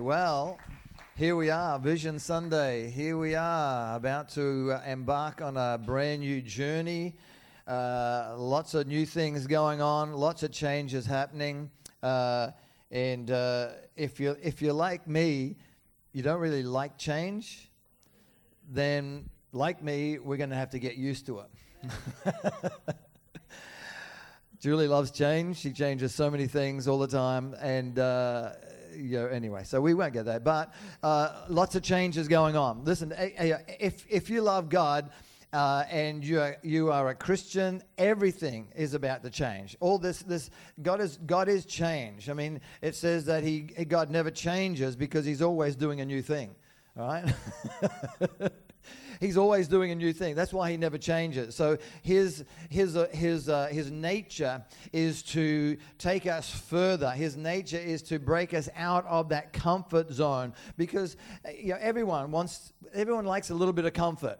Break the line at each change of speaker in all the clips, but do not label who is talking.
Well, here we are, Vision Sunday. Here we are, about to uh, embark on a brand new journey. Uh, lots of new things going on, lots of changes happening. Uh, and uh, if you if you're like me, you don't really like change. Then, like me, we're going to have to get used to it. Julie loves change. She changes so many things all the time, and uh, you know, anyway, so we won't get that. But uh, lots of changes going on. Listen, eh, eh, if if you love God. Uh, and you are, you are a Christian, everything is about to change. All this, this God is God is change. I mean, it says that he God never changes because He's always doing a new thing. All right. He's always doing a new thing. That's why he never changes. So his his uh, his uh, his nature is to take us further. His nature is to break us out of that comfort zone because uh, you know everyone wants everyone likes a little bit of comfort,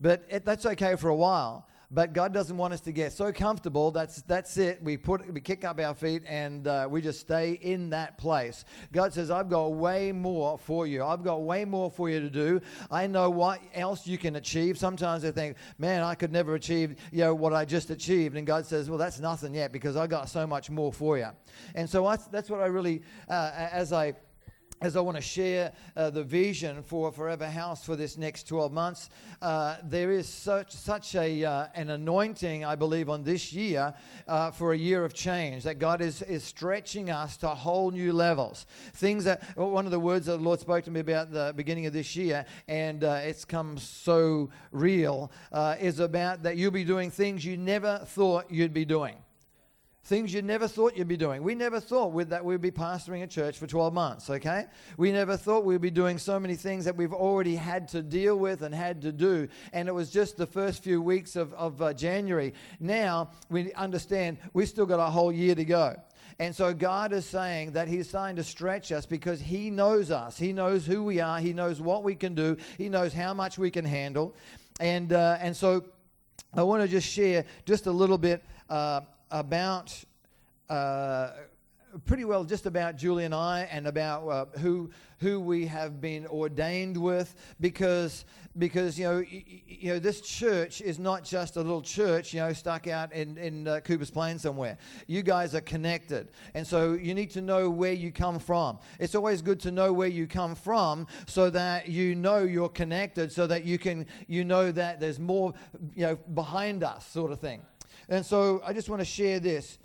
but it, that's okay for a while. But God doesn't want us to get so comfortable. That's that's it. We put we kick up our feet and uh, we just stay in that place. God says, "I've got way more for you. I've got way more for you to do. I know what else you can achieve." Sometimes I think, "Man, I could never achieve you know what I just achieved." And God says, "Well, that's nothing yet because I got so much more for you." And so I, that's what I really, uh, as I as I want to share uh, the vision for Forever House for this next 12 months, uh, there is such, such a, uh, an anointing, I believe, on this year uh, for a year of change, that God is, is stretching us to whole new levels. Things that, one of the words that the Lord spoke to me about the beginning of this year, and uh, it's come so real, uh, is about that you'll be doing things you never thought you'd be doing things you never thought you'd be doing. We never thought with that we'd be pastoring a church for 12 months, okay? We never thought we'd be doing so many things that we've already had to deal with and had to do. And it was just the first few weeks of, of uh, January. Now we understand we've still got a whole year to go. And so God is saying that He's trying to stretch us because He knows us. He knows who we are. He knows what we can do. He knows how much we can handle. And, uh, and so I want to just share just a little bit uh, about uh, pretty well just about Julie and I and about uh, who who we have been ordained with because because you know y- you know this church is not just a little church you know stuck out in in uh, Cooper's Plain somewhere. You guys are connected, and so you need to know where you come from. It's always good to know where you come from so that you know you're connected, so that you can you know that there's more you know behind us, sort of thing. And so I just want to share this.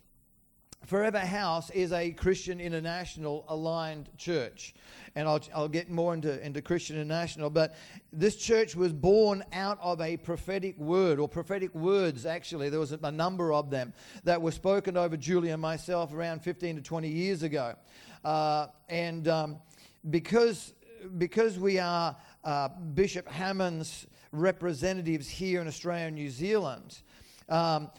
Forever House is a Christian International aligned church. And I'll, I'll get more into, into Christian International. But this church was born out of a prophetic word, or prophetic words, actually. There was a, a number of them that were spoken over Julie and myself around 15 to 20 years ago. Uh, and um, because, because we are uh, Bishop Hamon's representatives here in Australia and New Zealand, um,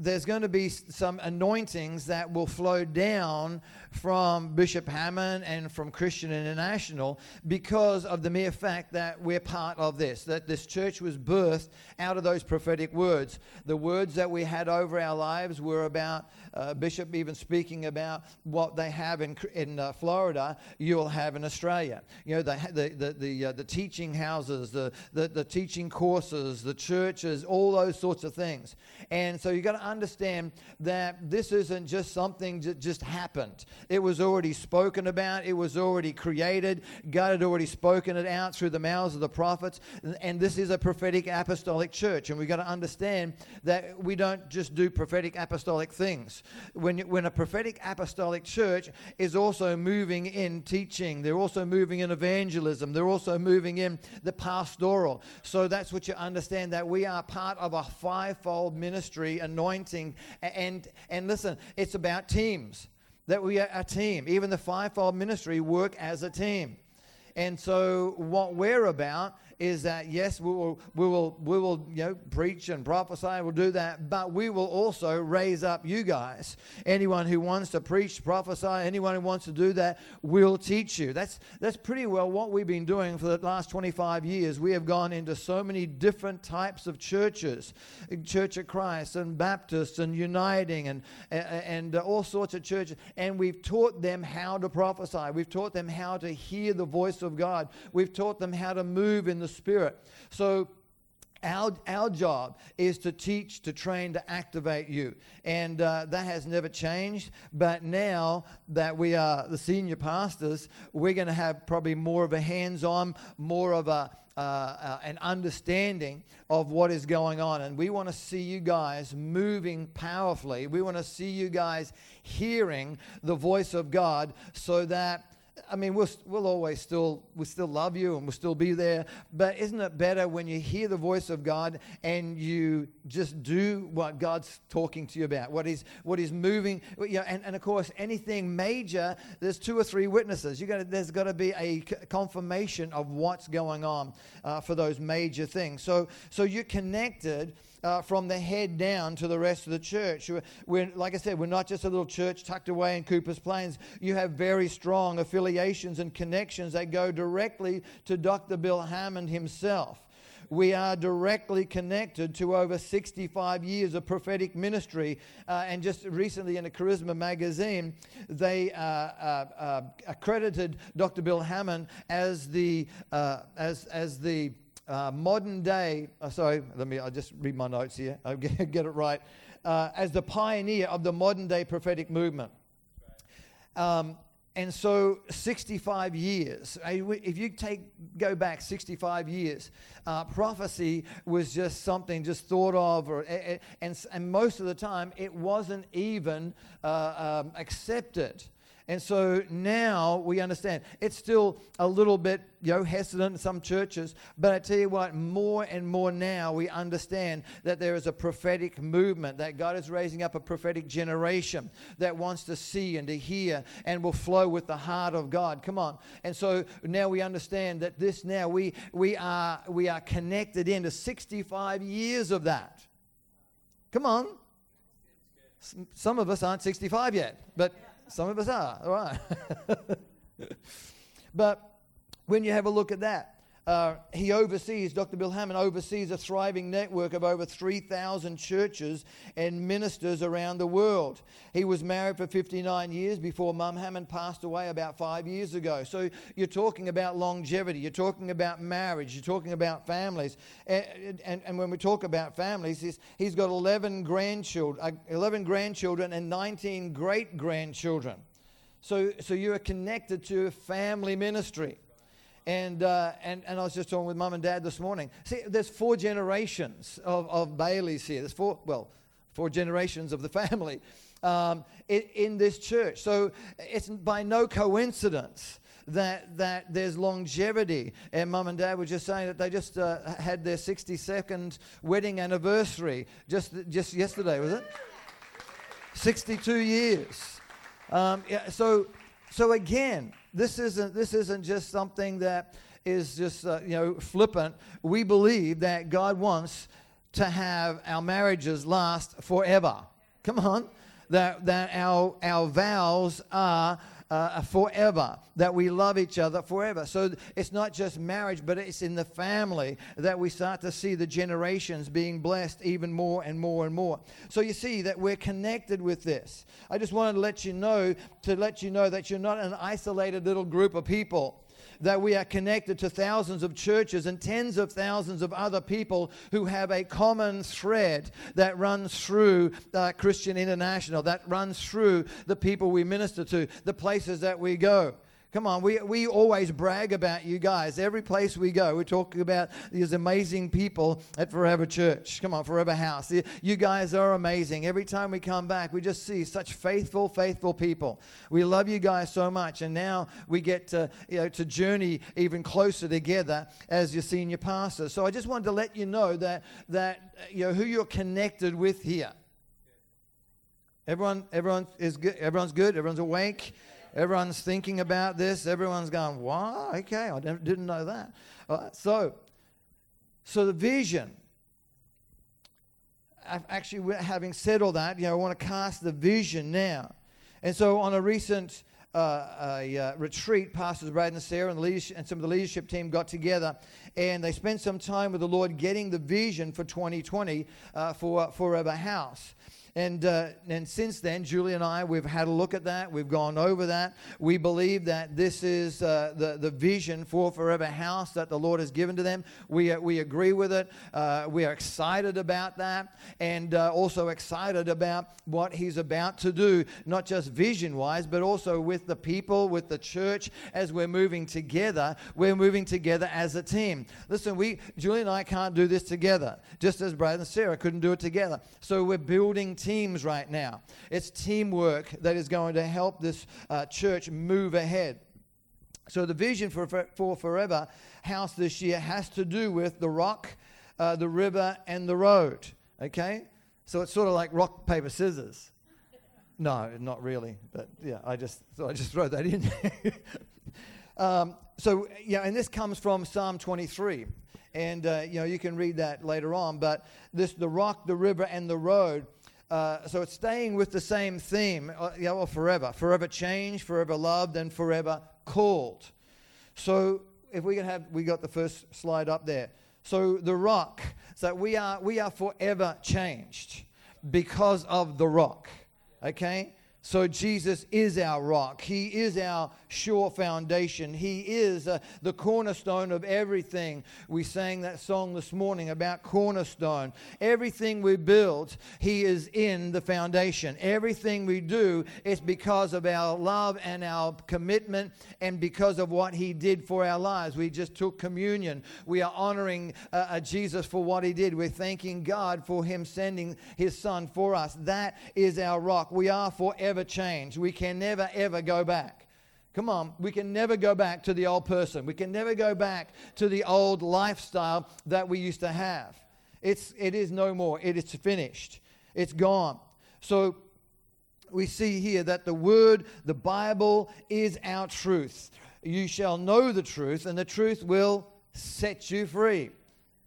there's going to be some anointings that will flow down from Bishop Hamon and from Christian International because of the mere fact that we're part of this, that this church was birthed out of those prophetic words. The words that we had over our lives were about uh, Bishop even speaking about what they have in, in uh, Florida, you'll have in Australia. You know, the, the, the, the, uh, the teaching houses, the, the, the teaching courses, the churches, all those sorts of things. And so you've got to understand that this isn't just something that just happened. It was already spoken about, it was already created. God had already spoken it out through the mouths of the prophets. And this is a prophetic apostolic church. And we've got to understand that we don't just do prophetic apostolic things. When, when a prophetic apostolic church is also moving in teaching, they're also moving in evangelism, they're also moving in the pastoral. So that's what you understand that we are part of a fivefold ministry anointing. And, and listen, it's about teams that we are a team. Even the fivefold ministry work as a team. And so, what we're about is that yes, we will, we will, we will, you know, preach and prophesy. We'll do that, but we will also raise up you guys. Anyone who wants to preach, prophesy, anyone who wants to do that, we'll teach you. That's that's pretty well what we've been doing for the last 25 years. We have gone into so many different types of churches, Church of Christ and Baptists and Uniting and and all sorts of churches, and we've taught them how to prophesy. We've taught them how to hear the voice of God. We've taught them how to move in the Spirit. So our, our job is to teach, to train, to activate you. And uh, that has never changed. But now that we are the senior pastors, we're going to have probably more of a hands on, more of a, uh, uh, an understanding of what is going on. And we want to see you guys moving powerfully. We want to see you guys hearing the voice of God so that I mean, we'll, we'll always still, we still love you and we'll still be there. But isn't it better when you hear the voice of God and you just do what God's talking to you about, what is what is moving? You know, and, and of course, anything major, there's two or three witnesses. You got there's got to be a confirmation of what's going on uh, for those major things. So, so you're connected uh, from the head down to the rest of the church. We're, like I said, we're not just a little church tucked away in Cooper's Plains. You have very strong affiliations and connections that go directly to Dr. Bill Hamon himself we are directly connected to over 65 years of prophetic ministry. Uh, and just recently in a Charisma magazine, they uh, uh, uh accredited Dr. Bill Hamon as the, uh, as, as the uh, modern day, uh, sorry, let me, I'll just read my notes here, I'll get, get it right, uh, as the pioneer of the modern day prophetic movement. Um, and so 65 years if you take go back 65 years uh, prophecy was just something just thought of or and, and most of the time it wasn't even uh, um, accepted and so now we understand. It's still a little bit, you know, hesitant in some churches, but I tell you what, more and more now we understand that there is a prophetic movement, that God is raising up a prophetic generation that wants to see and to hear and will flow with the heart of God. Come on. And so now we understand that this now we we are we are connected into 65 years of that. Come on. Some of us aren't 65 yet, but some of us are, all right. but when you have a look at that, uh, he oversees, Dr. Bill Hamon oversees a thriving network of over 3,000 churches and ministers around the world. He was married for 59 years before Mum Hamon passed away about five years ago. So you're talking about longevity, you're talking about marriage, you're talking about families. And, and, and when we talk about families, he's, he's got 11 grandchildren, uh, 11 grandchildren and 19 great grandchildren. So, so you are connected to family ministry. And, uh, and, and I was just talking with mum and dad this morning. See, there's four generations of, of Baileys here. There's four, well, four generations of the family um, in, in this church. So it's by no coincidence that that there's longevity. And mum and dad were just saying that they just uh, had their 62nd wedding anniversary just just yesterday, was it? 62 years. Um, yeah, so so again, this isn't, this isn't just something that is just, uh, you know, flippant. We believe that God wants to have our marriages last forever. Come on. That, that our, our vows are uh, forever, that we love each other forever. So it's not just marriage, but it's in the family that we start to see the generations being blessed even more and more and more. So you see that we're connected with this. I just wanted to let you know, to let you know that you're not an isolated little group of people that we are connected to thousands of churches and tens of thousands of other people who have a common thread that runs through uh, Christian International, that runs through the people we minister to, the places that we go. Come on, we, we always brag about you guys. Every place we go, we talk about these amazing people at Forever Church. Come on, Forever House. You guys are amazing. Every time we come back, we just see such faithful, faithful people. We love you guys so much. And now we get to, you know, to journey even closer together as your senior pastor. So I just wanted to let you know that, that you know, who you're connected with here. Everyone, everyone is good. Everyone's good. Everyone's awake. Everyone's thinking about this. Everyone's going, wow, okay, I didn't know that. so, So the vision. Actually, having said all that, you know, I want to cast the vision now. And so on a recent uh, a uh, retreat, Pastors Brad and Sarah and, and, some of the leadership team got together and they spent some time with the Lord getting the vision for 2020 uh, for Forever House. And, uh, and since then, Julie and I, we've had a look at that. We've gone over that. We believe that this is uh, the, the vision for Forever House that the Lord has given to them. We, uh, we agree with it. Uh, we are excited about that and uh, also excited about what He's about to do, not just vision wise, but also with the people, with the church. As we're moving together, we're moving together as a team. Listen, we, Julie and I can't do this together, just as Brad and Sarah couldn't do it together. So we're building teams right now. It's teamwork that is going to help this uh, church move ahead. So, the vision for, for Forever House this year has to do with the rock, uh, the river, and the road. Okay? So, it's sort of like rock, paper, scissors. No, not really. But yeah, I just so I just throw that in. um, so yeah, and this comes from Psalm 23, and uh, you know you can read that later on. But this, the rock, the river, and the road uh, so it's staying with the same theme, uh, you forever, forever changed, forever loved, and forever called. So if we can have, we got the first slide up there. So the rock, so we are we are forever changed because of the rock. Okay, so Jesus is our rock. He is our sure foundation. He is uh, the cornerstone of everything. We sang that song this morning about cornerstone. Everything we build, He is in the foundation. Everything we do is because of our love and our commitment and because of what He did for our lives. We just took communion. We are honoring uh, uh, Jesus for what He did. We're thanking God for Him sending His Son for us. That is our rock. We are forever changed. We can never, ever go back. Come on, we can never go back to the old person. We can never go back to the old lifestyle that we used to have. It's, it is no more. It is finished. It's gone. So we see here that the Word, the Bible, is our truth. You shall know the truth, and the truth will set you free.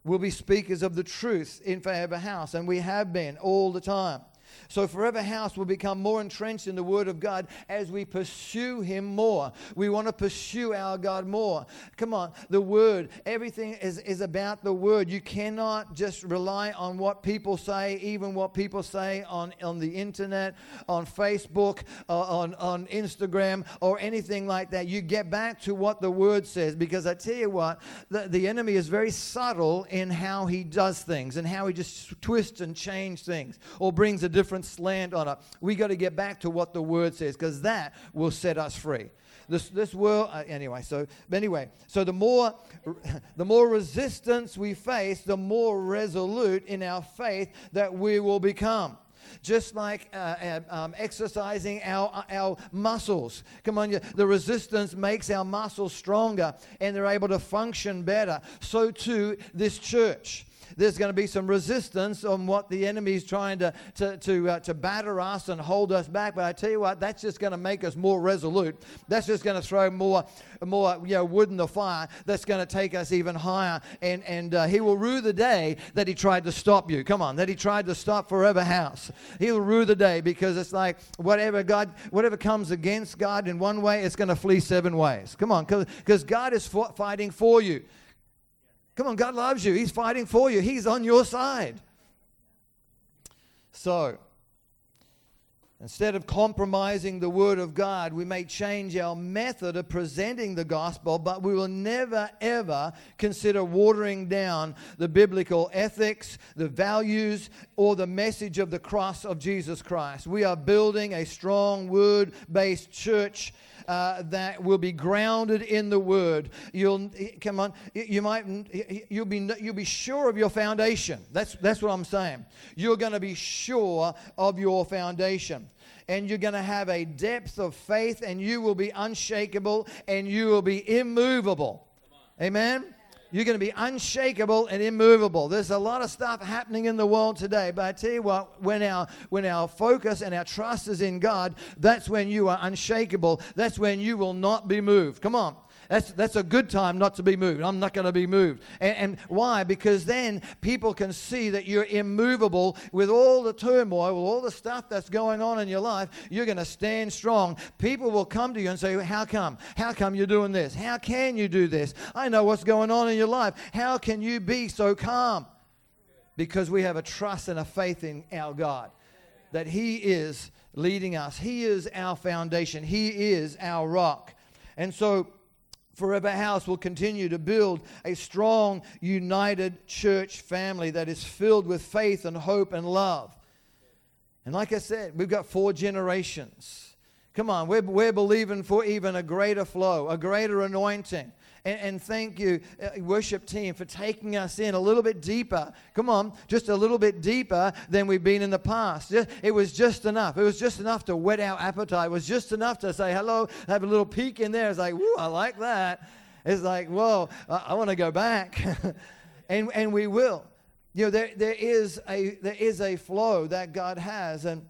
We'll be speakers of the truth in Forever House, and we have been all the time. So Forever House will become more entrenched in the Word of God as we pursue Him more. We want to pursue our God more. Come on, the Word, everything is, is about the Word. You cannot just rely on what people say, even what people say on, on the internet, on Facebook, uh, on, on Instagram, or anything like that. You get back to what the Word says because I tell you what, the, the enemy is very subtle in how he does things and how he just twists and changes things or brings a different slant on it. We got to get back to what the word says because that will set us free. This, this world uh, anyway so anyway so the more the more resistance we face the more resolute in our faith that we will become just like uh, uh um, exercising our, our muscles. Come on, the resistance makes our muscles stronger and they're able to function better. So too, this church there's going to be some resistance on what the enemy is trying to, to, to, uh, to batter us and hold us back. But I tell you what, that's just going to make us more resolute. That's just going to throw more, more you know, wood in the fire. That's going to take us even higher. And, and uh, he will rue the day that he tried to stop you. Come on, that he tried to stop Forever House. He'll rue the day because it's like whatever God, whatever comes against God in one way, it's going to flee seven ways. Come on, because God is fighting for you. Come on, God loves you. He's fighting for you, He's on your side. So, instead of compromising the Word of God, we may change our method of presenting the gospel, but we will never, ever consider watering down the biblical ethics, the values, or the message of the cross of Jesus Christ. We are building a strong Word based church uh, that will be grounded in the Word. You'll come on. You might you'll be you'll be sure of your foundation. That's that's what I'm saying. You're going to be sure of your foundation and you're going to have a depth of faith and you will be unshakable and you will be immovable. Amen. You're going to be unshakable and immovable. There's a lot of stuff happening in the world today, but I tell you what, when our when our focus and our trust is in God, that's when you are unshakable. That's when you will not be moved. Come on. That's, that's a good time not to be moved. I'm not going to be moved. And, and why? Because then people can see that you're immovable with all the turmoil, with all the stuff that's going on in your life. You're going to stand strong. People will come to you and say, How come? How come you're doing this? How can you do this? I know what's going on in your life. How can you be so calm? Because we have a trust and a faith in our God that He is leading us. He is our foundation, He is our rock. And so, Forever House will continue to build a strong, united church family that is filled with faith and hope and love. And like I said, we've got four generations. Come on, we're, we're believing for even a greater flow, a greater anointing. And, and thank you, uh, worship team, for taking us in a little bit deeper. Come on, just a little bit deeper than we've been in the past. It was just enough. It was just enough to whet our appetite. It was just enough to say hello, have a little peek in there. It's like, whoo, I like that. It's like, whoa, I, I want to go back. and, and we will. You know, there, there, is a, there is a flow that God has. And,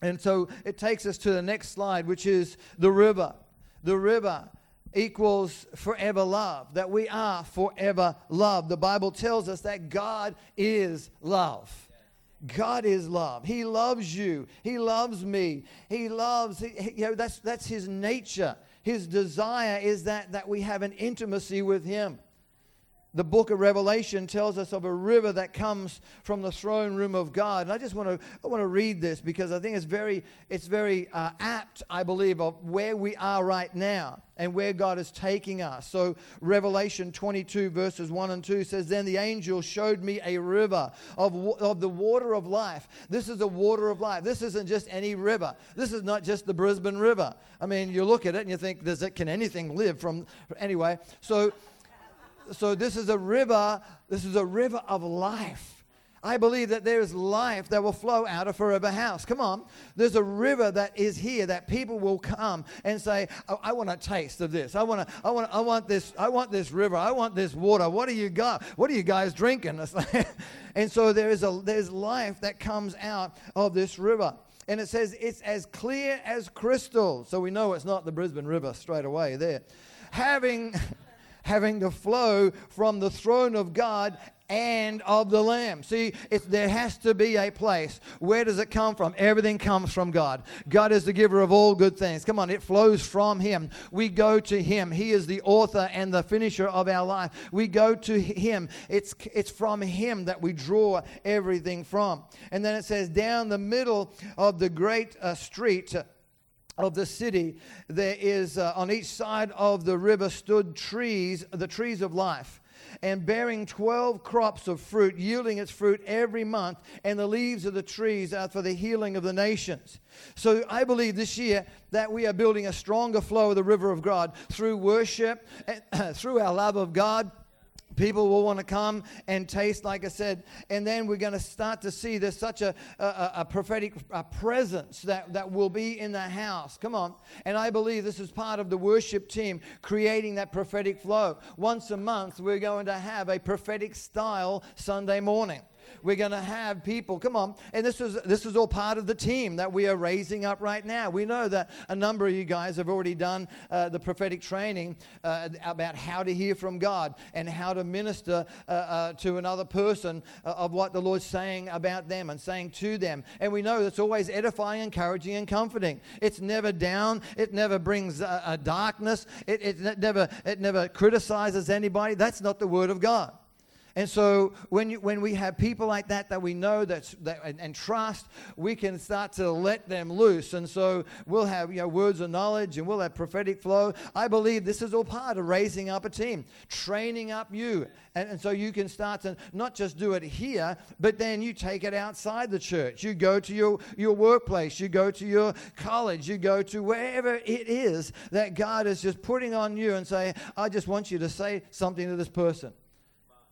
and so it takes us to the next slide, which is the river. The river equals forever love, that we are forever love. The Bible tells us that God is love. God is love. He loves you. He loves me. He loves, you know, that's, that's his nature. His desire is that, that we have an intimacy with him the book of Revelation tells us of a river that comes from the throne room of God. And I just want to I want to read this because I think it's very it's very uh, apt, I believe, of where we are right now and where God is taking us. So Revelation 22 verses 1 and 2 says, "Then the angel showed me a river of of the water of life. This is the water of life. This isn't just any river. This is not just the Brisbane River. I mean, you look at it and you think, does it can anything live from anyway? So so this is a river, this is a river of life. I believe that there is life that will flow out of Forever House. Come on. There's a river that is here that people will come and say, oh, I want a taste of this. I want to, I want I want this, I want this river. I want this water. What do you got? What are you guys drinking? and so there is a there's life that comes out of this river. And it says it's as clear as crystal. So we know it's not the Brisbane River straight away there. Having having to flow from the throne of God and of the Lamb. See, there has to be a place. Where does it come from? Everything comes from God. God is the giver of all good things. Come on, it flows from Him. We go to Him. He is the author and the finisher of our life. We go to Him. It's, it's from Him that we draw everything from. And then it says, down the middle of the great uh, street, of the city, there is uh, on each side of the river stood trees, the trees of life, and bearing 12 crops of fruit, yielding its fruit every month, and the leaves of the trees are for the healing of the nations. So I believe this year that we are building a stronger flow of the river of God through worship, and, through our love of God People will want to come and taste, like I said, and then we're going to start to see there's such a, a, a prophetic a presence that, that will be in the house. Come on. And I believe this is part of the worship team creating that prophetic flow. Once a month, we're going to have a prophetic style Sunday morning. We're going to have people, come on. And this is, this is all part of the team that we are raising up right now. We know that a number of you guys have already done uh, the prophetic training uh, about how to hear from God and how to minister uh, uh to another person uh, of what the Lord's saying about them and saying to them. And we know it's always edifying, encouraging, and comforting. It's never down. It never brings a darkness. It, it, never, it never criticizes anybody. That's not the Word of God. And so when, you, when we have people like that that we know that's, that, and, and, trust, we can start to let them loose. And so we'll have you know, words of knowledge and we'll have prophetic flow. I believe this is all part of raising up a team, training up you. And, and so you can start to not just do it here, but then you take it outside the church. You go to your, your workplace, you go to your college, you go to wherever it is that God is just putting on you and say, I just want you to say something to this person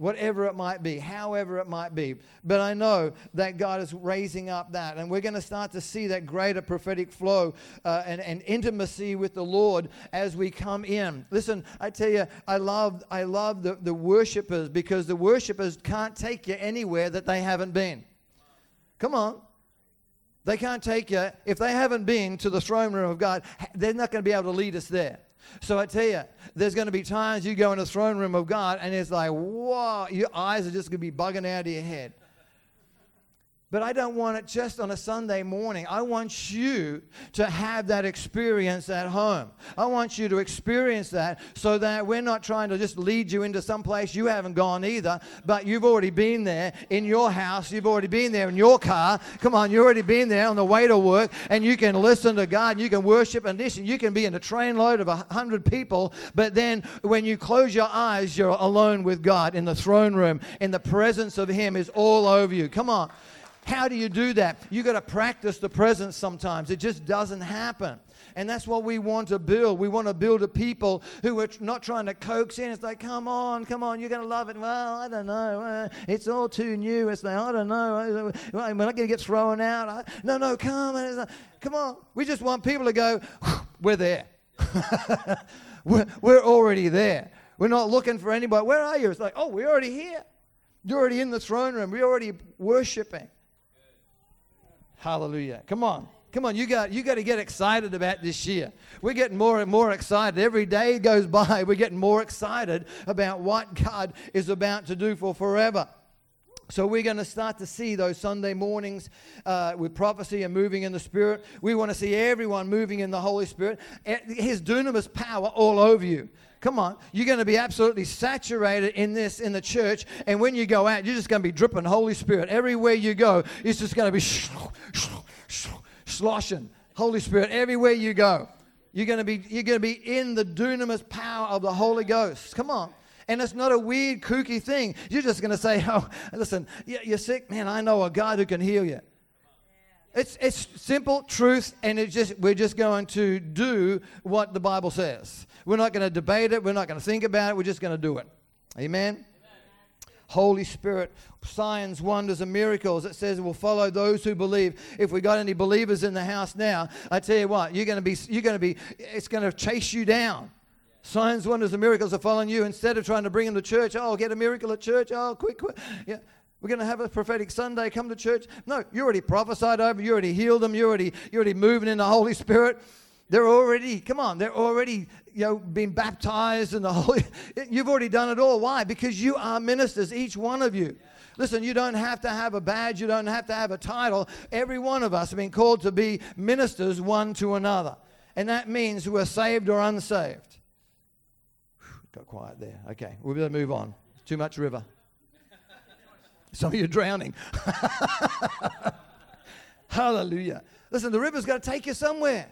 whatever it might be, however it might be. But I know that God is raising up that, and we're going to start to see that greater prophetic flow uh, and, and intimacy with the Lord as we come in. Listen, I tell you, I love, I love the, the worshipers because the worshipers can't take you anywhere that they haven't been. Come on. They can't take you, if they haven't been to the throne room of God, they're not going to be able to lead us there. So I tell you, there's going to be times you go in the throne room of God and it's like, whoa, your eyes are just going to be bugging out of your head. But I don't want it just on a Sunday morning. I want you to have that experience at home. I want you to experience that so that we're not trying to just lead you into some place you haven't gone either, but you've already been there in your house. You've already been there in your car. Come on, you've already been there on the way to work, and you can listen to God, and you can worship. And listen, you can be in a train load of a hundred people, but then when you close your eyes, you're alone with God in the throne room, and the presence of Him is all over you. Come on. How do you do that? You got to practice the presence sometimes. It just doesn't happen. And that's what we want to build. We want to build a people who are not trying to coax in. It's like, come on, come on, you're going to love it. Well, I don't know. Uh, it's all too new. It's like, I don't know. We're not going to get thrown out. No, no, come on. Come on. We just want people to go, we're there. we're already there. We're not looking for anybody. Where are you? It's like, oh, we're already here. You're already in the throne room. We're already worshiping. Hallelujah. Come on. Come on, you got you got to get excited about this year. We're getting more and more excited. Every day goes by, we're getting more excited about what God is about to do for forever. So we're going to start to see those Sunday mornings uh, with prophecy and moving in the Spirit. We want to see everyone moving in the Holy Spirit. His dunamis power all over you. Come on, you're going to be absolutely saturated in this in the church, and when you go out, you're just going to be dripping Holy Spirit everywhere you go. It's just going to be sloshing Holy Spirit everywhere you go. You're going to be you're going to be in the dunamis power of the Holy Ghost. Come on. And it's not a weird, kooky thing. You're just going to say, oh, listen, you're sick. Man, I know a God who can heal you. It's, it's simple truth, and it's just, we're just going to do what the Bible says. We're not going to debate it. We're not going to think about it. We're just going to do it. Amen? Amen? Holy Spirit, signs, wonders, and miracles. It says will follow those who believe. If we got any believers in the house now, I tell you what, you're going to be, you're going to be, it's going to chase you down. Signs, wonders, and miracles are following you. Instead of trying to bring them to church, oh, get a miracle at church. Oh, quick, quick. Yeah. We're going to have a prophetic Sunday. Come to church. No, you already prophesied over. You already healed them. You already, you're already moving in the Holy Spirit. They're already, come on, they're already, you know, been baptized in the Holy. You've already done it all. Why? Because you are ministers, each one of you. Listen, you don't have to have a badge, you don't have to have a title. Every one of us have been called to be ministers one to another. And that means we're saved or unsaved. Got quiet there. Okay, we'll better move on. Too much river. Some of you are drowning. Hallelujah. Listen, the river's got to take you somewhere.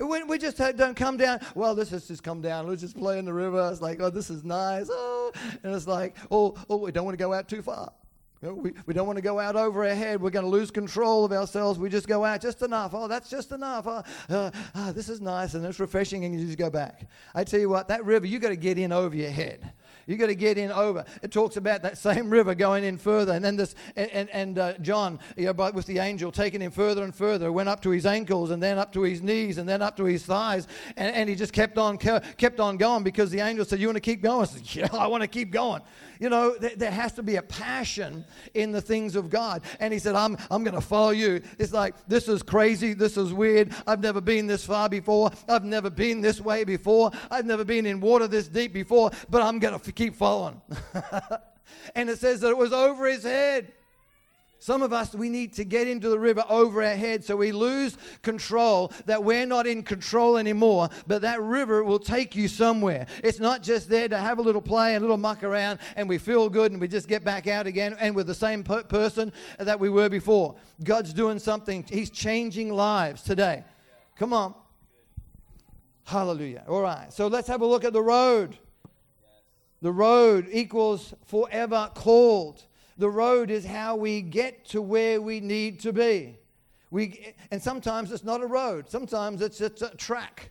We, we just don't come down. Well, let's just, just come down. Let's just play in the river. It's like, oh, this is nice. Oh, and it's like, oh, oh, we don't want to go out too far. We, we don't want to go out over our head. We're going to lose control of ourselves. We just go out just enough. Oh, that's just enough. Oh, uh, uh, this is nice and it's refreshing, and you just go back. I tell you what, that river, you got to get in over your head. You got to get in over. It talks about that same river going in further, and then this, and and, and uh, John, you know, with the angel taking him further and further, went up to his ankles, and then up to his knees, and then up to his thighs, and, and he just kept on kept on going because the angel said, "You want to keep going?" I said, "Yeah, I want to keep going." You know, th- there has to be a passion in the things of God. And he said, I'm, I'm going to follow you. It's like, this is crazy. This is weird. I've never been this far before. I've never been this way before. I've never been in water this deep before, but I'm going to f- keep following. and it says that it was over his head. Some of us, we need to get into the river over our head so we lose control, that we're not in control anymore, but that river will take you somewhere. It's not just there to have a little play, and a little muck around, and we feel good and we just get back out again and we're the same per- person that we were before. God's doing something, He's changing lives today. Come on. Hallelujah. All right, so let's have a look at the road. The road equals forever called. The road is how we get to where we need to be. We, and sometimes it's not a road, sometimes it's just a track.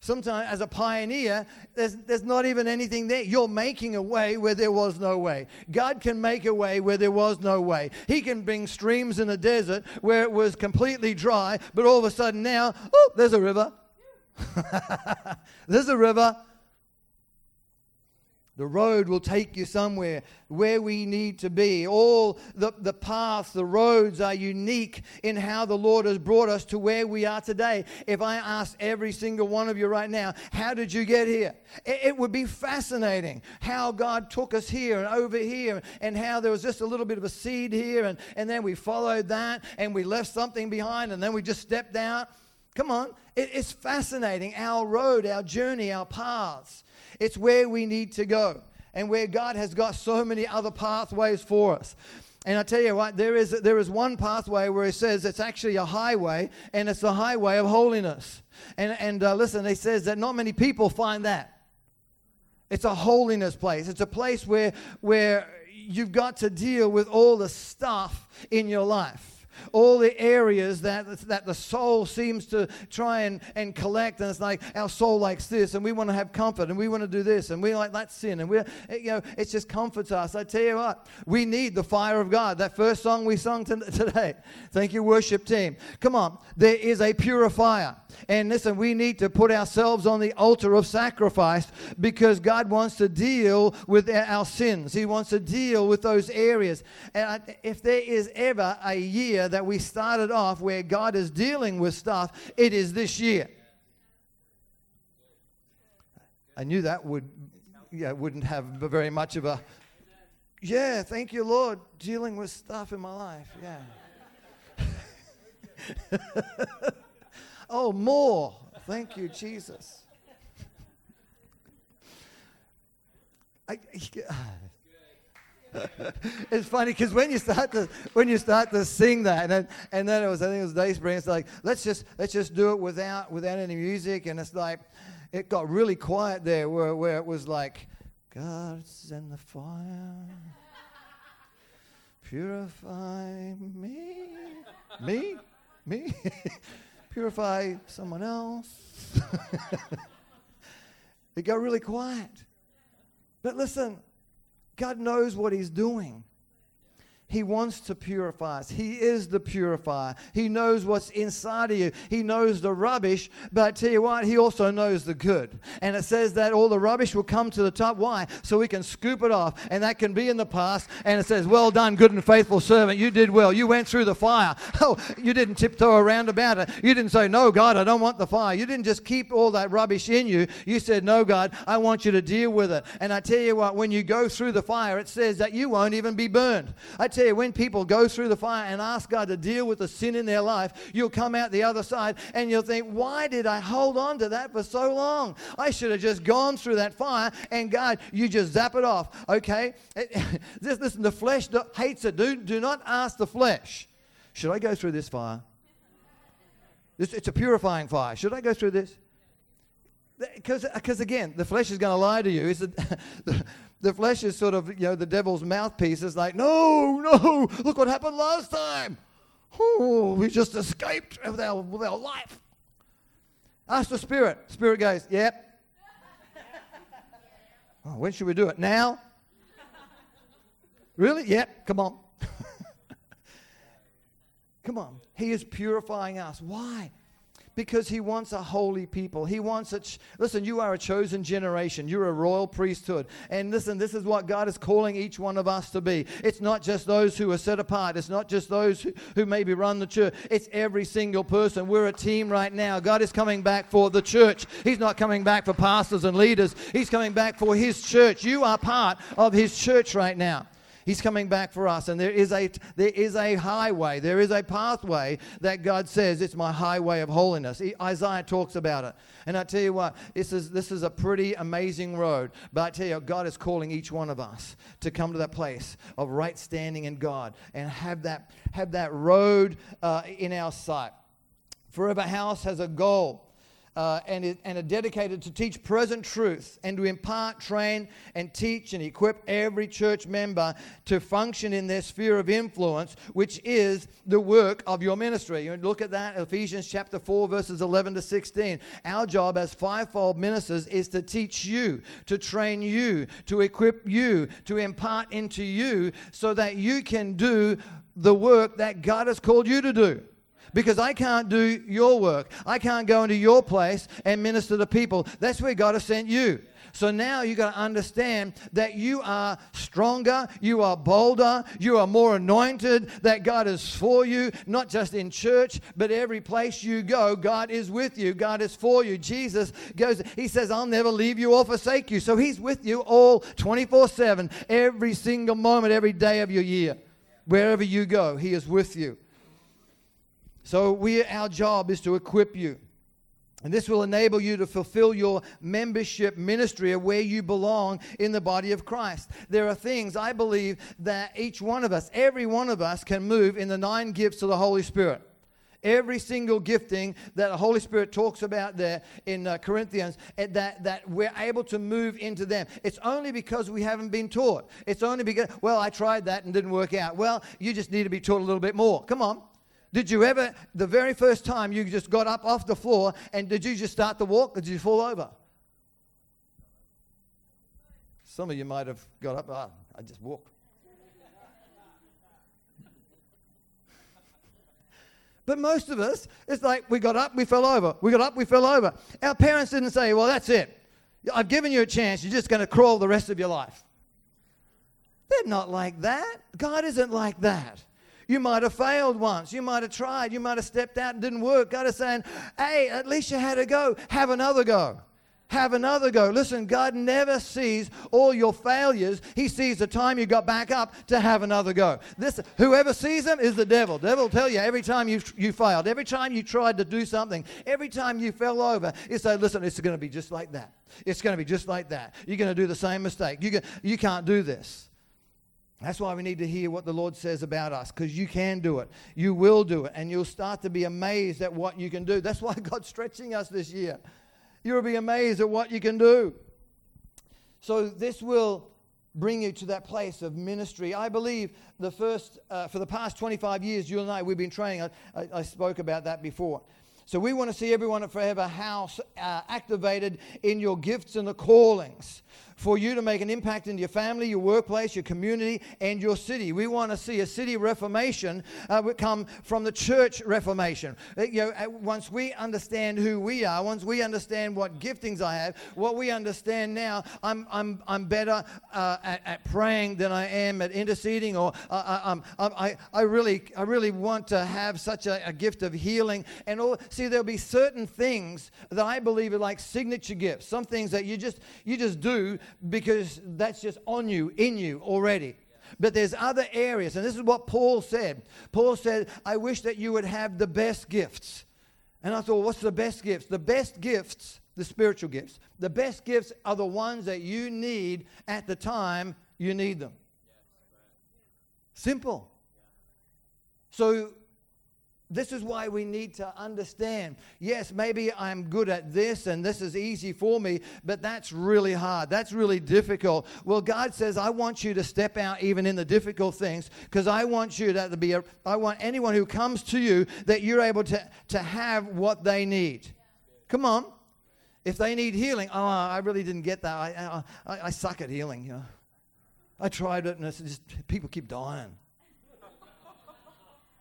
Sometimes, as a pioneer, there's, there's not even anything there. You're making a way where there was no way. God can make a way where there was no way. He can bring streams in a desert where it was completely dry, but all of a sudden now, oh, there's a river. there's a river. The road will take you somewhere where we need to be. All the, the paths, the roads are unique in how the Lord has brought us to where we are today. If I asked every single one of you right now, how did you get here? It, it would be fascinating how God took us here and over here and how there was just a little bit of a seed here and, and then we followed that and we left something behind and then we just stepped out. Come on. It, it's fascinating. Our road, our journey, our paths. It's where we need to go and where God has got so many other pathways for us. And I tell you what, there is, there is one pathway where he says it's actually a highway, and it's the highway of holiness. And, and uh, listen, he says that not many people find that. It's a holiness place. It's a place where, where you've got to deal with all the stuff in your life all the areas that, that the soul seems to try and, and collect. And it's like our soul likes this, and we want to have comfort, and we want to do this, and we like that sin, and we're, eh, you know, it just comforts us. I tell you what, we need the fire of God. That first song we sung today. Thank you, worship team. Come on, there is a purifier. And listen, we need to put ourselves on the altar of sacrifice because God wants to deal with our sins. He wants to deal with those areas. And if there is ever a year that we started off where God is dealing with stuff, it is this year. I knew that would, yeah, wouldn't have very much of a, yeah, thank you, Lord, dealing with stuff in my life. Yeah. Oh, more. Thank you, Jesus. I, it's funny because when you start to when you start to sing that, and then, and then it was I think it was Dayspring. It's like let's just let's just do it without without any music, and it's like it got really quiet there, where where it was like God's in the fire, purify me, me, me purify someone else. it got really quiet. But listen, God knows what He's doing. He wants to purify us. He is the purifier. He knows what's inside of you. He knows the rubbish, but I tell you what, He also knows the good. And it says that all the rubbish will come to the top. Why? So we can scoop it off, and that can be in the past. And it says, Well done, good and faithful servant. You did well. You went through the fire. Oh, you didn't tiptoe around about it. You didn't say, No, God, I don't want the fire. You didn't just keep all that rubbish in you. You said, No, God, I want you to deal with it. And I tell you what, when you go through the fire, it says that you won't even be burned. I tell you, when people go through the fire and ask God to deal with the sin in their life, you'll come out the other side and you'll think, why did I hold on to that for so long? I should have just gone through that fire and God, you just zap it off. Okay? Listen, the flesh hates it. Do, do not ask the flesh, should I go through this fire? It's a purifying fire. Should I go through this? Because again, the flesh is going to lie to you. Is the, the flesh is sort of, you know, the devil's mouthpiece is like, no, no, look what happened last time. Oh, we just escaped with our, with our life. Ask the Spirit. Spirit goes, yep. Oh, when should we do it? Now? really? Yep, come on. come on. He is purifying us. Why? Because he wants a holy people. He wants a, ch- listen, you are a chosen generation. You're a royal priesthood. And listen, this is what God is calling each one of us to be. It's not just those who are set apart. It's not just those who, who maybe run the church. It's every single person. We're a team right now. God is coming back for the church. He's not coming back for pastors and leaders. He's coming back for his church. You are part of his church right now. He's coming back for us. And there is a there is a highway, there is a pathway that God says it's my highway of holiness. He, Isaiah talks about it. And I tell you what, this is this is a pretty amazing road. But I tell you, God is calling each one of us to come to that place of right standing in God and have that have that road uh, in our sight. Forever House has a goal uh, and, and are dedicated to teach present truth and to impart, train, and teach and equip every church member to function in their sphere of influence, which is the work of your ministry. You look at that, Ephesians chapter 4, verses 11 to 16. Our job as fivefold ministers is to teach you, to train you, to equip you, to impart into you so that you can do the work that God has called you to do. Because I can't do your work. I can't go into your place and minister to people. That's where God has sent you. So now you got to understand that you are stronger, you are bolder, you are more anointed, that God is for you, not just in church, but every place you go, God is with you, God is for you. Jesus goes, He says, I'll never leave you or forsake you. So He's with you all 24 7, every single moment, every day of your year. Wherever you go, He is with you. So we, our job is to equip you. And this will enable you to fulfill your membership ministry of where you belong in the body of Christ. There are things I believe that each one of us, every one of us, can move in the nine gifts of the Holy Spirit. Every single gifting that the Holy Spirit talks about there in uh, Corinthians, eh, that, that we're able to move into them. It's only because we haven't been taught. It's only because, well, I tried that and didn't work out. Well, you just need to be taught a little bit more. Come on. Did you ever, the very first time you just got up off the floor, and did you just start to walk did you fall over? Some of you might have got up, oh, I just walked. But most of us, it's like we got up, we fell over. We got up, we fell over. Our parents didn't say, well, that's it. I've given you a chance. You're just going to crawl the rest of your life. They're not like that. God isn't like that. You might have failed once. You might have tried. You might have stepped out and didn't work. God is saying, hey, at least you had a go. Have another go. Have another go. Listen, God never sees all your failures. He sees the time you got back up to have another go. This, whoever sees them is the devil. The devil will tell you every time you, you failed, every time you tried to do something, every time you fell over, he say, listen, it's going to be just like that. It's going to be just like that. You're going to do the same mistake. You, can, you can't do this. That's why we need to hear what the Lord says about us because you can do it. You will do it. And you'll start to be amazed at what you can do. That's why God's stretching us this year. You'll be amazed at what you can do. So, this will bring you to that place of ministry. I believe the first, uh, for the past 25 years, you and I, we've been training. I, I, spoke about that before. So, we want to see everyone at Forever House uh, activated in your gifts and the callings for you to make an impact in your family, your workplace, your community, and your city. We want to see a city reformation uh, come from the church reformation. Uh, you know, uh, once we understand who we are, once we understand what giftings I have, what we understand now, I'm, I'm, I'm better uh, at, at, praying than I am at interceding, or uh, uh I, I, I, really, I really want to have such a, a gift of healing. And all, see, there'll be certain things that I believe are like signature gifts, some things that you just, you just do because that's just on you, in you already. But there's other areas, and this is what Paul said. Paul said, I wish that you would have the best gifts. And I thought, what's the best gifts? The best gifts, the spiritual gifts, the best gifts are the ones that you need at the time you need them. Simple. So this is why we need to understand. Yes, maybe I'm good at this and this is easy for me, but that's really hard. That's really difficult. Well, God says, I want you to step out even in the difficult things because I want you to be, a, I want anyone who comes to you that you're able to, to have what they need. Come on. If they need healing, oh, I really didn't get that. I, I, I suck at healing. You know? I tried it and just people keep dying.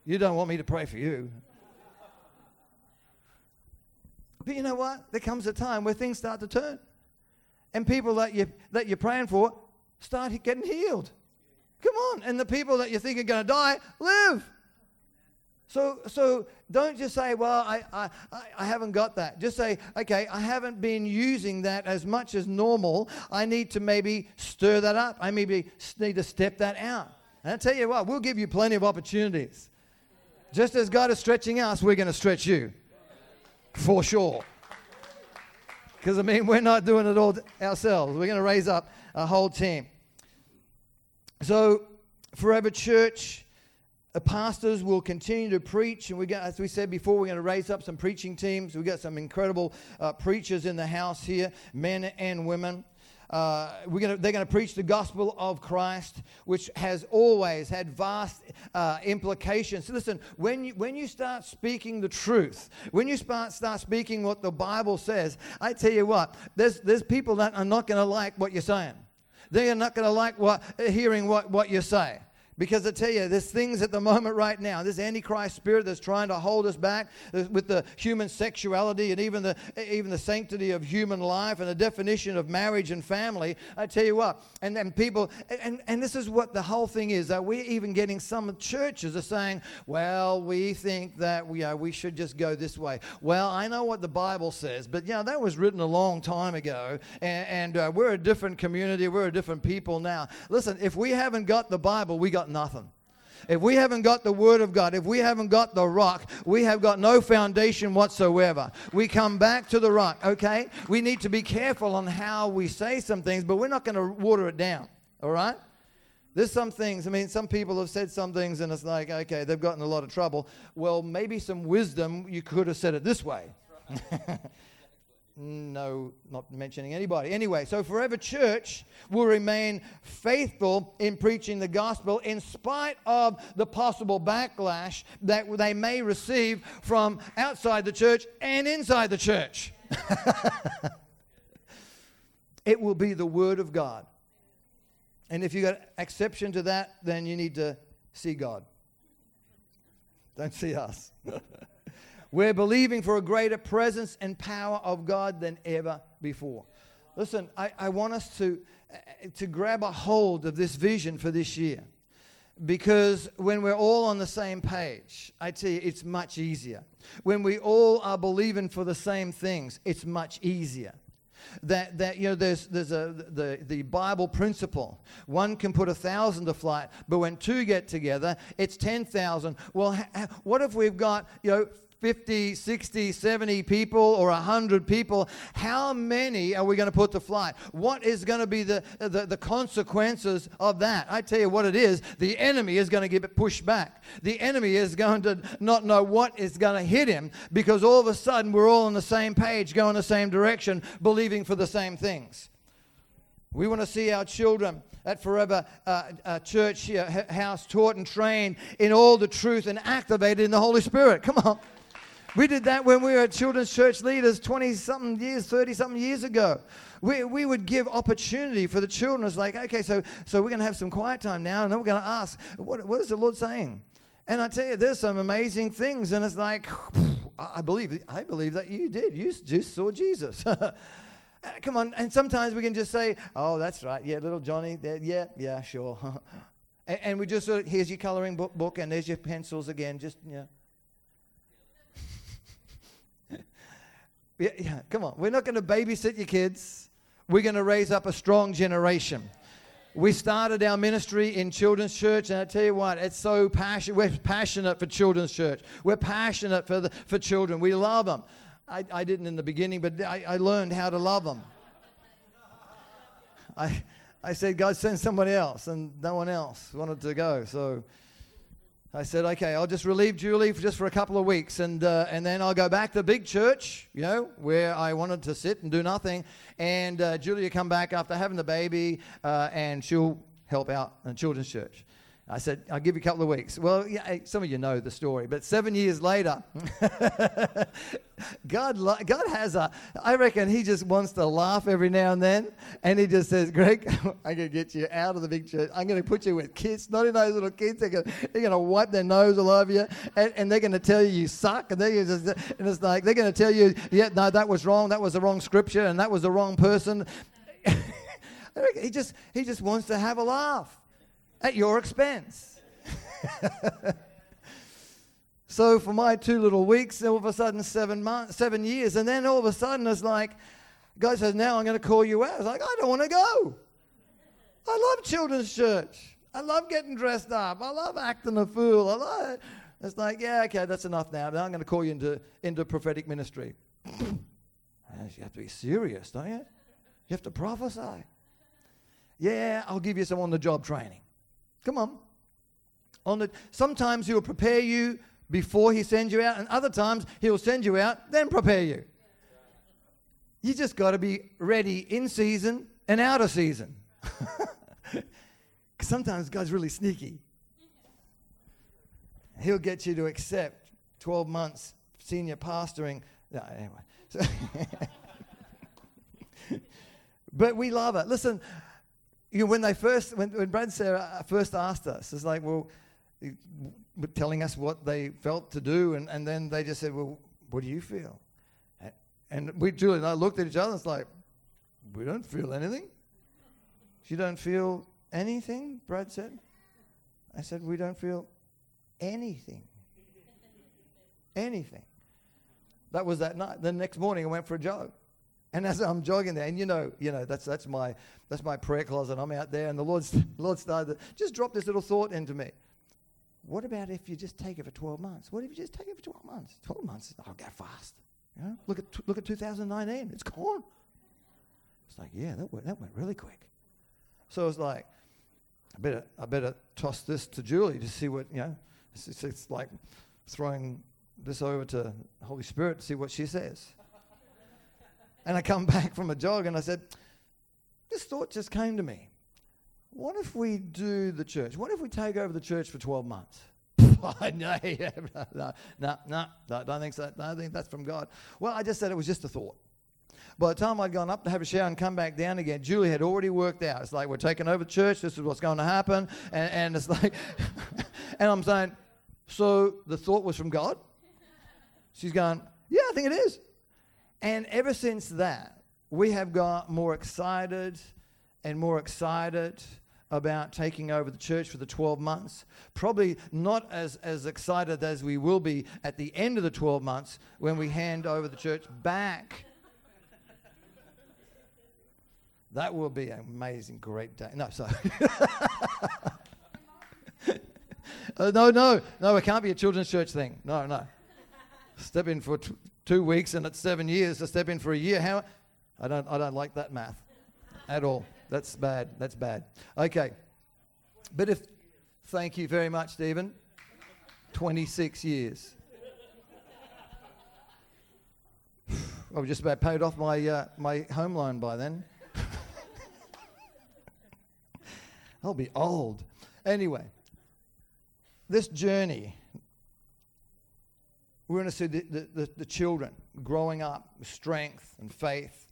You don't want me to pray for you. But you know what? There comes a time where things start to turn. And people that, you, that you're praying for start getting healed. Come on. And the people that you think are going to die live. So, so don't just say, well, I, I, I haven't got that. Just say, okay, I haven't been using that as much as normal. I need to maybe stir that up. I maybe need to step that out. And I tell you what, we'll give you plenty of opportunities. Just as God is stretching us, we're going to stretch you. For sure. Because, I mean, we're not doing it all ourselves. We're going to raise up a whole team. So, Forever Church, pastors will continue to preach. And we got, as we said before, we're going to raise up some preaching teams. We've got some incredible uh, preachers in the house here, men and women. Uh, we're gonna, they're going to preach the gospel of Christ, which has always had vast uh, implications. listen, when you, when you start speaking the truth, when you start, start speaking what the Bible says, I tell you what, there's, there's people that are not going to like what you're saying. They're not going to like what, hearing what, what you say Because I tell you, there's things at the moment right now, this Antichrist spirit that's trying to hold us back with the human sexuality and even the, even the sanctity of human life and the definition of marriage and family. I tell you what, and then people, and, and this is what the whole thing is that we're even getting some churches are saying, well, we think that we, uh, we should just go this way. Well, I know what the Bible says, but yeah, that was written a long time ago, and, and uh, we're a different community, we're a different people now. Listen, if we haven't got the Bible, we got got nothing. If we haven't got the Word of God, if we haven't got the rock, we have got no foundation whatsoever. We come back to the rock, okay? We need to be careful on how we say some things, but we're not going to water it down, all right? There's some things, I mean, some people have said some things and it's like, okay, they've gotten a lot of trouble. Well, maybe some wisdom, you could have said it this way. No, not mentioning anybody. Anyway, so Forever Church will remain faithful in preaching the gospel in spite of the possible backlash that they may receive from outside the church and inside the church. it will be the Word of God. And if you got exception to that, then you need to see God. Don't see us. We're believing for a greater presence and power of God than ever before. Listen, I, I want us to, uh, to grab a hold of this vision for this year. Because when we're all on the same page, I tell you, it's much easier. When we all are believing for the same things, it's much easier that, that you know there's, there's a, the, the bible principle one can put a thousand to flight but when two get together it's 10000 well ha- what if we've got you know 50, 60, 70 people or 100 people, how many are we going to put to flight? What is going to be the, the, the, consequences of that? I tell you what it is. The enemy is going to get pushed back. The enemy is going to not know what is going to hit him because all of a sudden we're all on the same page, going the same direction, believing for the same things. We want to see our children at Forever uh, uh, Church house taught and trained in all the truth and activated in the Holy Spirit. Come on. We did that when we were children's church leaders 20 something years, 30 something years ago. We, we would give opportunity for the children. It's like, okay, so, so we're going to have some quiet time now, and then we're going to ask, what, what is the Lord saying? And I tell you, there's some amazing things, and it's like, I believe, I believe that you did. You just saw Jesus. Uh, come on, and sometimes we can just say, "Oh, that's right, yeah, little Johnny, yeah, yeah, sure." and, and, we just sort of, here's your coloring book, book, and there's your pencils again, just yeah. Yeah, yeah, come on. We're not going to babysit your kids. We're going to raise up a strong generation. We started our ministry in children's church, and I tell you what, it's so passionate. We're passionate for children's church. We're passionate for, the, for children. We love them. I, I didn't in the beginning, but I, I learned how to love them. I, I said, God, send somebody else, and no one else wanted to go. So I said, okay, I'll just relieve Julie for just for a couple of weeks, and uh, and then I'll go back to the big church, you know, where I wanted to sit and do nothing. And uh, Julia come back after having the baby, uh, and she'll help out in children's church. I said, I'll give you a couple of weeks. Well, yeah, some of you know the story, but seven years later, God, God has a, I reckon he just wants to laugh every now and then. And he just says, Greg, I'm going to get you out of the big church. I'm going to put you with kids, not in those little kids. They're going they're to wipe their nose all over you. And, and they're going to tell you you suck. And, they're just, and it's like, they're going to tell you, yeah, no, that was wrong. That was the wrong scripture. And that was the wrong person. he just, he just wants to have a laugh at your expense. so for my two little weeks, all of a sudden seven months, seven years, and then all of a sudden it's like, God says, now I'm going to call you out. I was like, I don't want to go. I love children's church. I love getting dressed up. I love acting a fool. I love it. It's like, yeah, okay, that's enough now. Now I'm going to call you into, into prophetic ministry. you have to be serious, don't you? You have to prophesy. Yeah, I'll give you some on the job training. Come on. On the, sometimes he'll prepare you before he sends you out, and other times he'll send you out, then prepare you. You just got to be ready in season and out of season. Because sometimes God's really sneaky. He'll get you to accept 12 months senior pastoring. No, anyway. So but we love it. Listen, you know, when they first, when, when Brad and Sarah uh, first asked us, it's like, well, telling us what they felt to do, and, and then they just said, well, what do you feel? And we, Julie and I looked at each other, and it's like, we don't feel anything. You don't feel anything, Brad said. I said, we don't feel anything. anything. That was that night. The next morning, I went for a jog. And as I'm jogging there, and you know, you know, that's that's my that's my prayer closet. I'm out there, and the Lord Lord started to just drop this little thought into me. What about if you just take it for 12 months? What if you just take it for 12 months? 12 months, I'll go fast. You know, look at look at 2019. It's gone. It's like, yeah, that went, that went really quick. So it's like, I better I better toss this to Julie to see what you know. It's, it's like throwing this over to Holy Spirit to see what she says. And I come back from a jog and I said, This thought just came to me. What if we do the church? What if we take over the church for 12 months? no, no, no, no, don't think so. No, I think that's from God. Well, I just said it was just a thought. By the time I'd gone up to have a shower and come back down again, Julie had already worked out. It's like, we're taking over the church. This is what's going to happen. And, and it's like, and I'm saying, so the thought was from God? She's going, yeah, I think it is. And ever since that, we have got more excited and more excited about taking over the church for the 12 months. Probably not as, as excited as we will be at the end of the 12 months when we hand over the church back. that will be an amazing, great day. No, sorry. uh, no, no, no, it can't be a children's church thing. No, no. Step in for t- two weeks and it's seven years to step in for a year. How? I don't, I don't like that math at all. That's bad. That's bad. Okay. But if, thank you very much, Stephen. 26 years. I was just about paid off my, uh, my home loan by then. I'll be old. Anyway, this journey we want to see the, the, the, children growing up with strength and faith.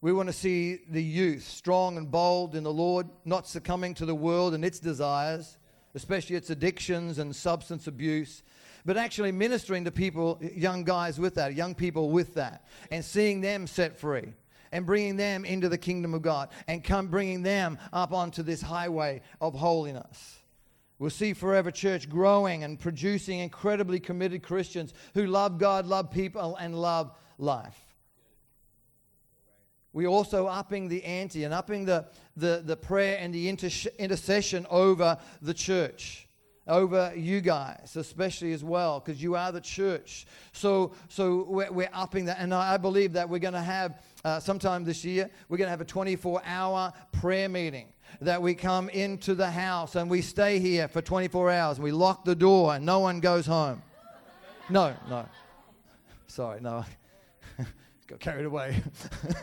We want to see the youth strong and bold in the Lord, not succumbing to the world and its desires, especially its addictions and substance abuse, but actually ministering to people, young guys with that, young people with that, and seeing them set free and bringing them into the kingdom of God and come bringing them up onto this highway of holiness. We'll see Forever Church growing and producing incredibly committed Christians who love God, love people, and love life. We're also upping the ante and upping the, the, the prayer and the inter- intercession over the church, over you guys, especially as well, because you are the church. So, so we're, we're upping that. And I, believe that we're going to have, uh, sometime this year, we're going to have a 24 hour prayer meeting that we come into the house and we stay here for 24 hours and we lock the door and no one goes home. No, no. Sorry, no. Got carried away.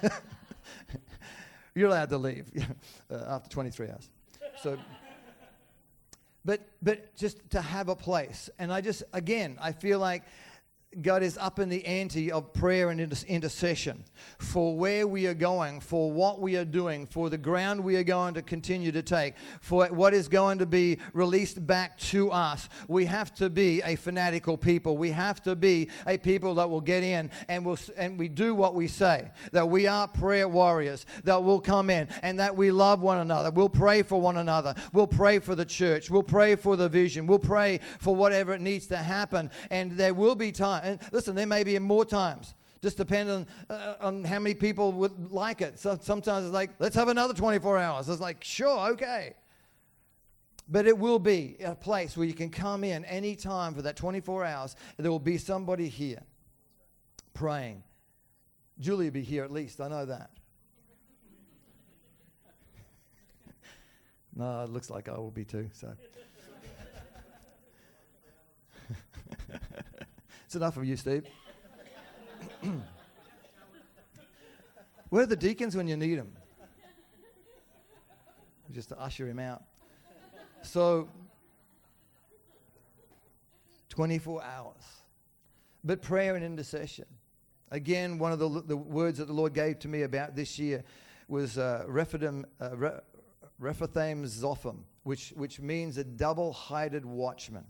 You're allowed to leave uh, after 23 hours. So, but but just to have a place, and I just again I feel like God is up in the ante of prayer and intercession for where we are going, for what we are doing, for the ground we are going to continue to take, for what is going to be released back to us. We have to be a fanatical people. We have to be a people that will get in and will and we do what we say. That we are prayer warriors. That will come in and that we love one another. We'll pray for one another. We'll pray for the church. We'll pray for the vision. We'll pray for whatever it needs to happen. And there will be time and listen, there may be more times. Just depending on, uh, on how many people would like it. So sometimes it's like, let's have another 24 hours. It's like, sure, okay. But it will be a place where you can come in any time for that 24 hours. There will be somebody here praying. Julie will be here at least. I know that. no, it looks like I will be too. So. It's enough of you, Steve. Where are the deacons when you need them? Just to usher him out. So, 24 hours. But prayer and intercession. Again, one of the, the words that the Lord gave to me about this year was uh, Rephidim, uh, Zophim, which, which means a double hided watchman,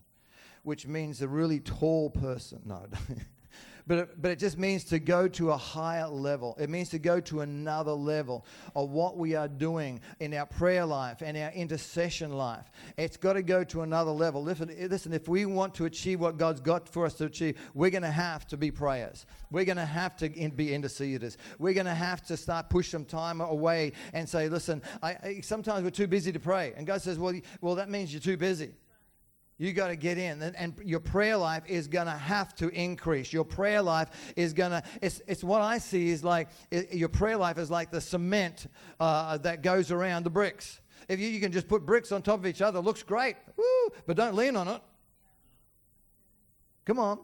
which means a really tall person. No. but it, but it just means to go to a higher level. It means to go to another level of what we are doing in our prayer life and our intercession life. It's got to go to another level. Listen, listen if we want to achieve what God's got for us to achieve, we're going to have to be prayers. We're going to have to be interceders. We're going to have to start push some time away and say, listen, I, I, sometimes we're too busy to pray. And God says, well, well, that means you're too busy. You got to get in, and, and, your prayer life is going to have to increase. Your prayer life is going to, it's, it's what I see is like it, your prayer life is like the cement uh, that goes around the bricks. If you, you can just put bricks on top of each other, looks great, woo, but don't lean on it. Come on.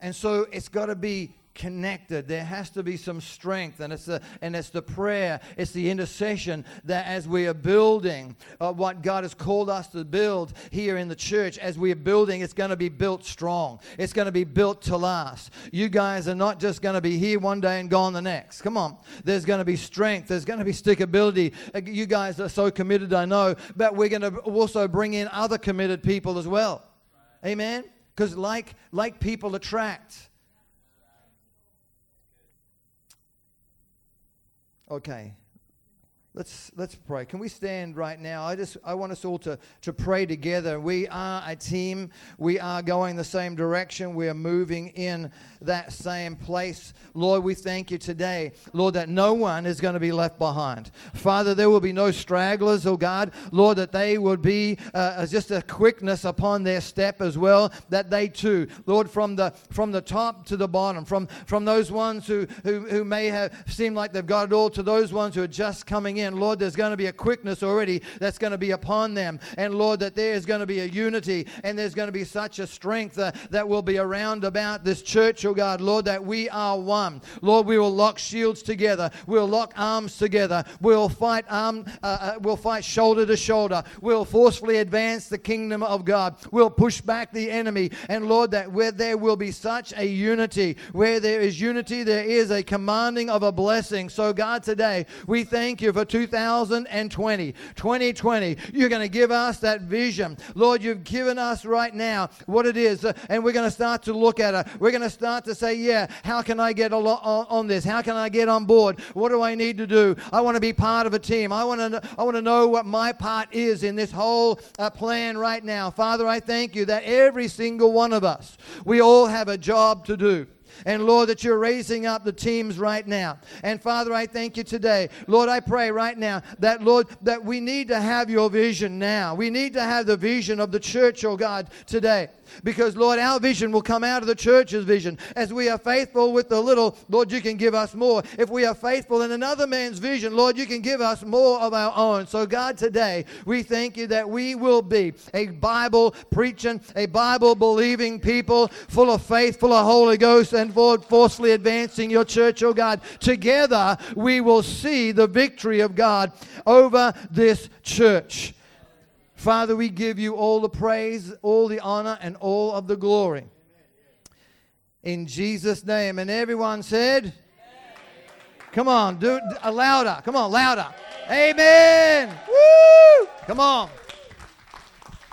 And so it's got to be connected. There has to be some strength, and it's the and it's the prayer, it's the intercession that as we are building uh, what God has called us to build here in the church, as we are building, it's going to be built strong. It's going to be built to last. You guys are not just going to be here one day and gone the next. Come on, there's going to be strength. There's going to be stickability. Uh, you guys are so committed, I know, but we're going to also bring in other committed people as well. Amen. Because like like people attract. Okay. Let's, let's pray. Can we stand right now? I just I want us all to, to pray together. We are a team. We are going the same direction. We are moving in that same place. Lord, we thank you today, Lord, that no one is going to be left behind. Father, there will be no stragglers, oh God. Lord, that they would be uh, just a quickness upon their step as well, that they too, Lord, from the from the top to the bottom, from from those ones who who, who may have seemed like they've got it all to those ones who are just coming in in, Lord, there's going to be a quickness already that's going to be upon them. And Lord, that there is going to be a unity and there's going to be such a strength uh, that will be around about this church, oh God. Lord, that we are one. Lord, we will lock shields together. We'll lock arms together. We'll fight arm, uh, uh, we'll fight shoulder to shoulder. We'll forcefully advance the kingdom of God. We'll push back the enemy. And Lord, that where there will be such a unity, where there is unity, there is a commanding of a blessing. So God, today we thank you for 2020, 2020. You're going to give us that vision. Lord, you've given us right now what it is, uh, and we're going to start to look at it. We're going to start to say, yeah, how can I get on, on this? How can I get on board? What do I need to do? I want to be part of a team. I want to, I want to know what my part is in this whole uh, plan right now. Father, I thank you that every single one of us, we all have a job to do. And Lord, that you're raising up the teams right now. And Father, I thank you today. Lord, I pray right now that, Lord, that we need to have your vision now. We need to have the vision of the church, oh God, today. Because, Lord, our vision will come out of the church's vision. As we are faithful with the little, Lord, you can give us more. If we are faithful in another man's vision, Lord, you can give us more of our own. So, God, today, we thank you that we will be a Bible preaching, a Bible believing people full of faith, full of Holy Ghost, and Lord, forcefully advancing your church, oh God. Together, we will see the victory of God over this church. Father, we give you all the praise, all the honor, and all of the glory. In Jesus' name. And everyone said, Come on, do it louder. Come on, louder. Amen. Woo! Come on.